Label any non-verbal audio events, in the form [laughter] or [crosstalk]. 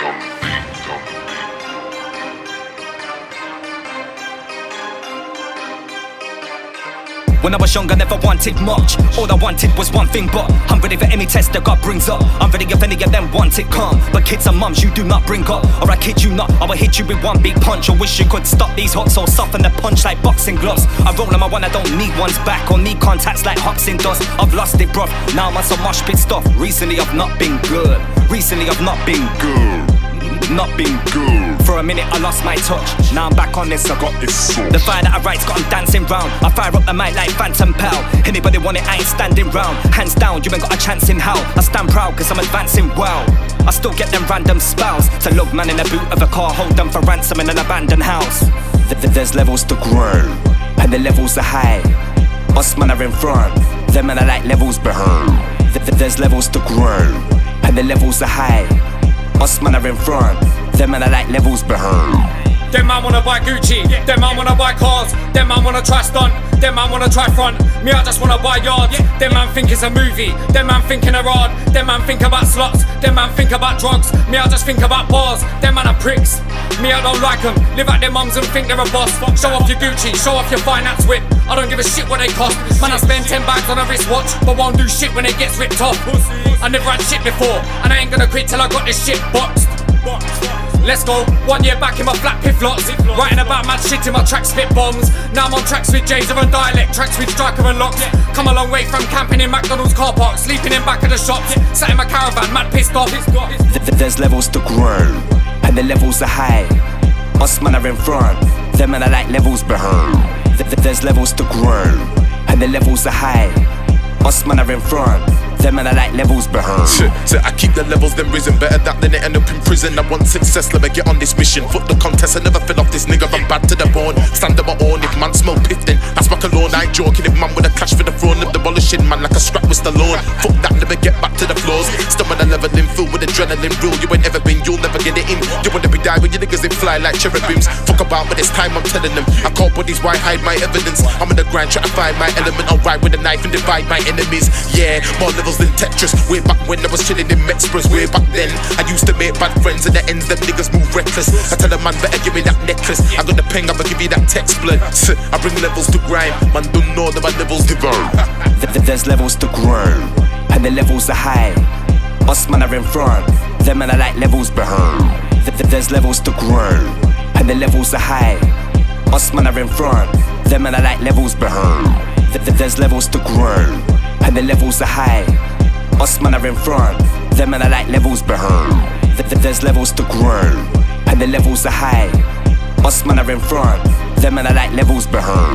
on When I was young, I never wanted much. All I wanted was one thing, but I'm ready for any test that God brings up. I'm ready if any of them want it, come. But kids and mums, you do not bring up. Or I kid you not, I will hit you with one big punch. I wish you could stop these hot or soften the punch like boxing gloves. I roll on my one, I don't need one's back or need contacts like Hoxin does. I've lost it, bruv. Now I'm on some mosh pit stuff. Recently, I've not been good. Recently, I've not been good not been good. For a minute, I lost my touch. Now I'm back on this. I got this sauce. The fire that I write's got them dancing round. I fire up the mic like Phantom Pal. Anybody want it? I ain't standing round. Hands down, you ain't got a chance in hell. I stand proud cause I'm advancing well. I still get them random spells to love man in the boot of a car, hold them for ransom in an abandoned house. There's levels to grow, and the levels are high. Us man are in front, them man are like levels behind. There's levels to grow, and the levels are high. Us man are in front, them man are like levels behind. Them man wanna buy Gucci, them man wanna buy cars, them man wanna try stunt, them man wanna try front. Me, I just wanna buy yards. Them man think it's a movie, them man thinking a rod, them man think about slots, them man think about drugs. Me, I just think about bars, them man are pricks. Me, I don't like them, live at their mums and think they're a boss. Show off your Gucci, show off your finance whip. I don't give a shit what they cost. Man, I spend 10 bags on a wristwatch, but won't do shit when it gets ripped off. I never had shit before, and I ain't gonna quit till I got this shit boxed. Let's go. One year back in my flat pivlots. Writing about mad shit in my tracks, spit bombs. Now I'm on tracks with Jayza and Dialect, tracks with Striker and Locks. Come a long way from camping in McDonald's car park, sleeping in back of the shops. Sat in my caravan, mad pissed off. There's levels to grow, and the levels are high. Us man are in front, them man are like levels behind. There's levels to grow, and the levels are high. Us man are in front. Them man are like levels. Shit, so I keep the levels, then risen. Better that than it end up in prison. I want success, let me get on this mission. Foot the contest, I never fell off this nigga. I'm bad to the bone. Stand on my own, if man smell piff, then that's my cologne. I ain't joking. If man with a clash for the throne, of demolishing man like a scrap with Stallone. Fuck that, get back to the floors. A leveling, filled with adrenaline. Real, you ain't ever been, you'll never get it in. You wanna be dying when you niggas they fly like cherubims. Fuck about, but it's time I'm telling them. I call bodies, why hide my evidence? I'm on the grind, trying to find my element. I'll ride with a knife and divide my enemies. Yeah, more levels than Tetris. Way back when I was chilling in Mexpress, way back then. I used to make bad friends and the ends, them niggas move reckless. I tell a man, better give me that necklace. I got the pen, I'ma give you that text blood. [laughs] I bring levels to grind, man, don't know that my levels divine. There's levels to grow, and the levels are high. Us man are in front, them man are like levels behind. There's levels to grow, and the levels are high. Us man are in front, them man are like levels behind. There's levels to grow, and the levels are high. Us man are in front, them man are like levels behind. There's levels to grow, and the levels are high. Us man are in front, them man are like levels behind.